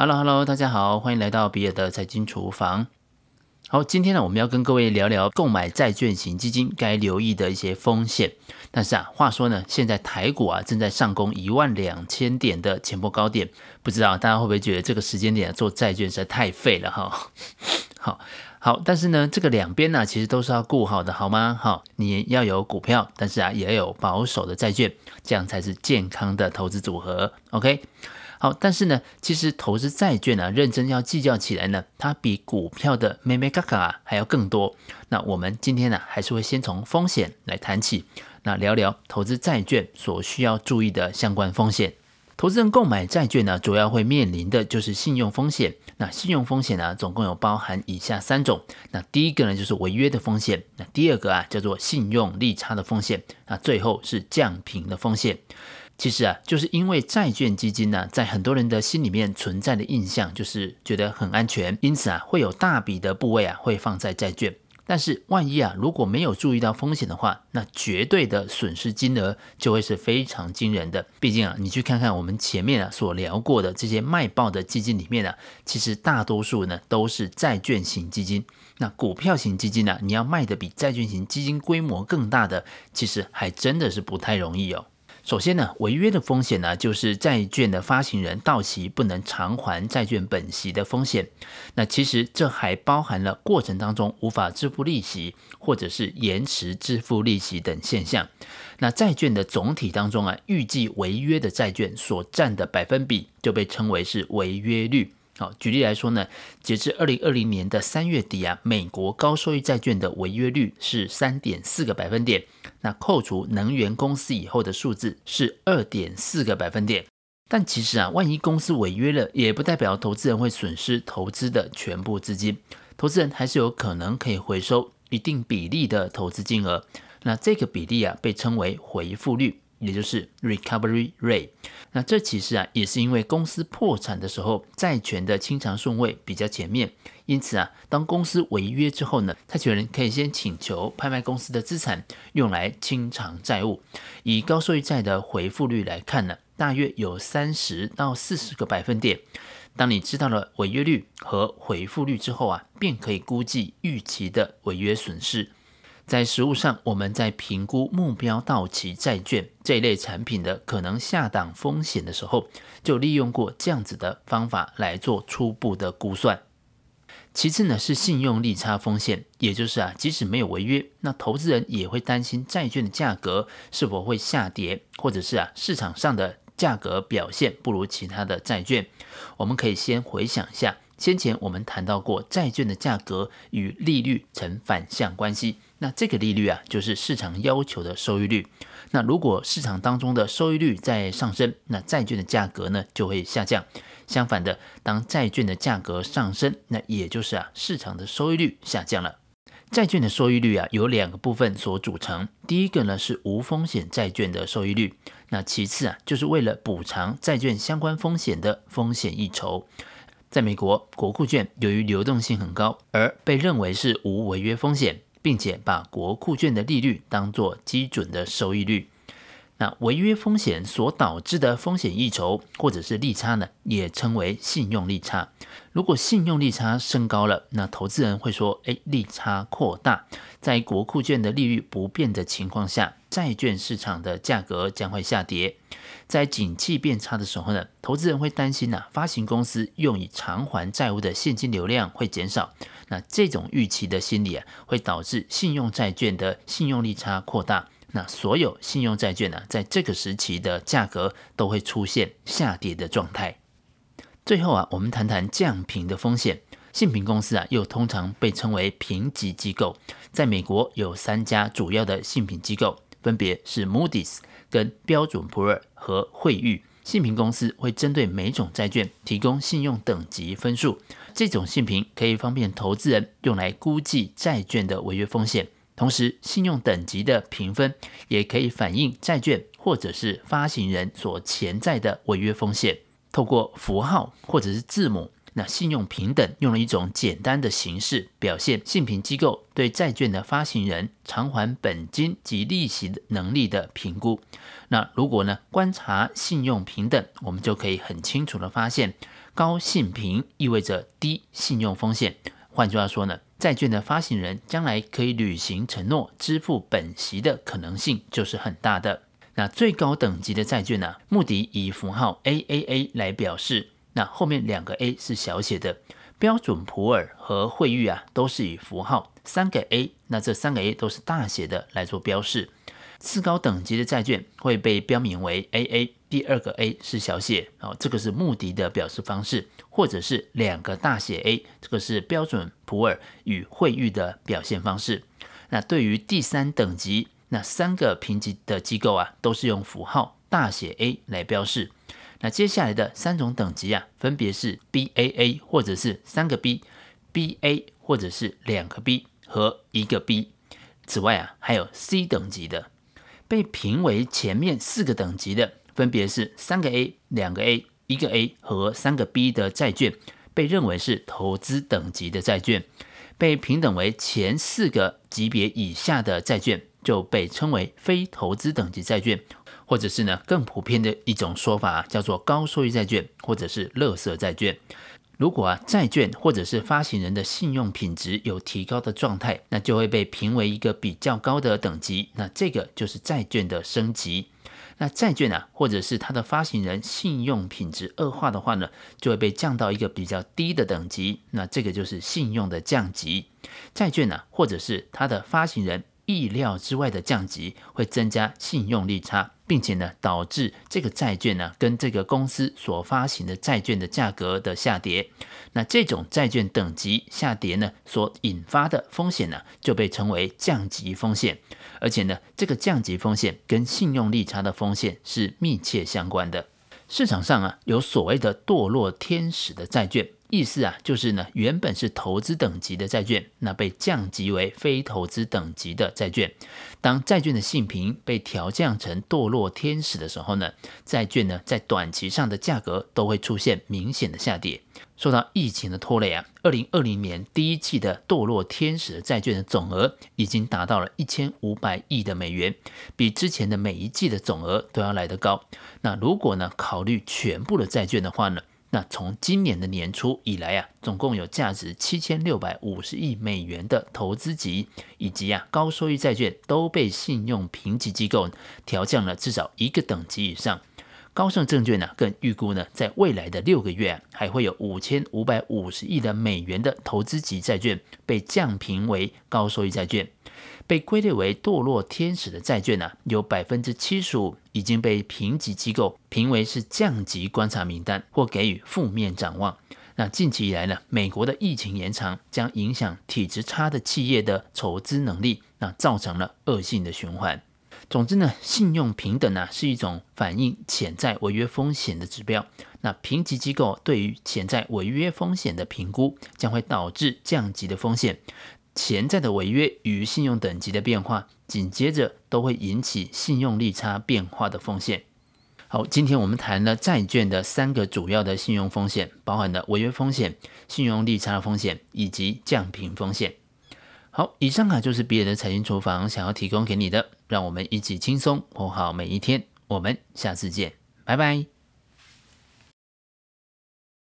Hello Hello，大家好，欢迎来到比尔的财经厨房。好，今天呢，我们要跟各位聊聊购买债券型基金该留意的一些风险。但是啊，话说呢，现在台股啊正在上攻一万两千点的前波高点，不知道大家会不会觉得这个时间点做债券实在太废了哈？好好，但是呢，这个两边呢其实都是要顾好的，好吗？好，你要有股票，但是啊也要有保守的债券，这样才是健康的投资组合。OK。好，但是呢，其实投资债券啊，认真要计较起来呢，它比股票的咩咩嘎嘎啊还要更多。那我们今天呢，还是会先从风险来谈起，那聊聊投资债券所需要注意的相关风险。投资人购买债券呢，主要会面临的就是信用风险。那信用风险呢，总共有包含以下三种。那第一个呢，就是违约的风险。那第二个啊，叫做信用利差的风险。那最后是降评的风险。其实啊，就是因为债券基金呢，在很多人的心里面存在的印象就是觉得很安全，因此啊，会有大笔的部位啊会放在债券。但是万一啊，如果没有注意到风险的话，那绝对的损失金额就会是非常惊人的。毕竟啊，你去看看我们前面啊所聊过的这些卖爆的基金里面啊，其实大多数呢都是债券型基金。那股票型基金呢，你要卖的比债券型基金规模更大的，其实还真的是不太容易哦。首先呢，违约的风险呢，就是债券的发行人到期不能偿还债券本息的风险。那其实这还包含了过程当中无法支付利息，或者是延迟支付利息等现象。那债券的总体当中啊，预计违约的债券所占的百分比就被称为是违约率。好，举例来说呢，截至二零二零年的三月底啊，美国高收益债券的违约率是三点四个百分点，那扣除能源公司以后的数字是二点四个百分点。但其实啊，万一公司违约了，也不代表投资人会损失投资的全部资金，投资人还是有可能可以回收一定比例的投资金额。那这个比例啊，被称为回复率。也就是 recovery rate，那这其实啊也是因为公司破产的时候，债权的清偿顺位比较前面，因此啊，当公司违约之后呢，债权人可以先请求拍卖公司的资产，用来清偿债务。以高收益债的回复率来看呢，大约有三十到四十个百分点。当你知道了违约率和回复率之后啊，便可以估计预期的违约损失。在实务上，我们在评估目标到期债券这一类产品的可能下档风险的时候，就利用过这样子的方法来做初步的估算。其次呢，是信用利差风险，也就是啊，即使没有违约，那投资人也会担心债券的价格是否会下跌，或者是啊，市场上的价格表现不如其他的债券。我们可以先回想一下，先前我们谈到过，债券的价格与利率呈反向关系。那这个利率啊，就是市场要求的收益率。那如果市场当中的收益率在上升，那债券的价格呢就会下降。相反的，当债券的价格上升，那也就是啊市场的收益率下降了。债券的收益率啊有两个部分所组成，第一个呢是无风险债券的收益率，那其次啊就是为了补偿债券相关风险的风险溢酬。在美国，国库券由于流动性很高，而被认为是无违约风险。并且把国库券的利率当作基准的收益率，那违约风险所导致的风险溢酬或者是利差呢，也称为信用利差。如果信用利差升高了，那投资人会说：“哎，利差扩大。”在国库券的利率不变的情况下，债券市场的价格将会下跌。在景气变差的时候呢，投资人会担心呢，发行公司用以偿还债务的现金流量会减少。那这种预期的心理啊，会导致信用债券的信用利差扩大。那所有信用债券呢，在这个时期的价格都会出现下跌的状态。最后啊，我们谈谈降评的风险。信评公司啊，又通常被称为评级机构。在美国有三家主要的信评机构，分别是 Moody's、跟标准普尔和惠誉。信评公司会针对每种债券提供信用等级分数，这种信评可以方便投资人用来估计债券的违约风险。同时，信用等级的评分也可以反映债券或者是发行人所潜在的违约风险。透过符号或者是字母。那信用评等用了一种简单的形式表现信评机构对债券的发行人偿还本金及利息能力的评估。那如果呢观察信用评等，我们就可以很清楚的发现，高信评意味着低信用风险。换句话说呢，债券的发行人将来可以履行承诺、支付本息的可能性就是很大的。那最高等级的债券呢、啊，穆迪以符号 AAA 来表示，那后面两个 A 是小写的。标准普尔和惠誉啊，都是以符号三个 A，那这三个 A 都是大写的来做标示。次高等级的债券会被标明为 AA，第二个 A 是小写哦，这个是穆迪的表示方式，或者是两个大写 A，这个是标准普尔与惠誉的表现方式。那对于第三等级，那三个评级的机构啊，都是用符号大写 A 来标示。那接下来的三种等级啊，分别是 BAA 或者是三个 B，BA 或者是两个 B 和一个 B。此外啊，还有 C 等级的，被评为前面四个等级的，分别是三个 A、两个 A、一个 A 和三个 B 的债券，被认为是投资等级的债券。被评等为前四个级别以下的债券，就被称为非投资等级债券。或者是呢，更普遍的一种说法叫做高收益债券，或者是垃圾债券。如果啊，债券或者是发行人的信用品质有提高的状态，那就会被评为一个比较高的等级。那这个就是债券的升级。那债券呢，或者是它的发行人信用品质恶化的话呢，就会被降到一个比较低的等级。那这个就是信用的降级。债券呢，或者是它的发行人意料之外的降级，会增加信用利差。并且呢，导致这个债券呢，跟这个公司所发行的债券的价格的下跌。那这种债券等级下跌呢，所引发的风险呢，就被称为降级风险。而且呢，这个降级风险跟信用利差的风险是密切相关的。市场上啊，有所谓的堕落天使的债券。意思啊，就是呢，原本是投资等级的债券，那被降级为非投资等级的债券。当债券的信评被调降成堕落天使的时候呢，债券呢在短期上的价格都会出现明显的下跌。受到疫情的拖累啊，二零二零年第一季的堕落天使的债券的总额已经达到了一千五百亿的美元，比之前的每一季的总额都要来得高。那如果呢考虑全部的债券的话呢，那从今年的年初以来啊，总共有价值七千六百五十亿美元的投资级以及啊高收益债券都被信用评级机构调降了至少一个等级以上。高盛证券呢更预估呢，在未来的六个月啊，还会有五千五百五十亿的美元的投资级债券被降评为高收益债券。被归类为堕落天使的债券呢、有百分之七十五已经被评级机构评为是降级观察名单或给予负面展望。那近期以来呢，美国的疫情延长将影响体质差的企业的筹资能力，那造成了恶性的循环。总之呢，信用平等呢是一种反映潜在违约风险的指标。那评级机构对于潜在违约风险的评估，将会导致降级的风险。潜在的违约与信用等级的变化，紧接着都会引起信用利差变化的风险。好，今天我们谈了债券的三个主要的信用风险，包含了违约风险、信用利差风险以及降频风险。好，以上啊就是比尔的财经厨房想要提供给你的，让我们一起轻松过好每一天。我们下次见，拜拜。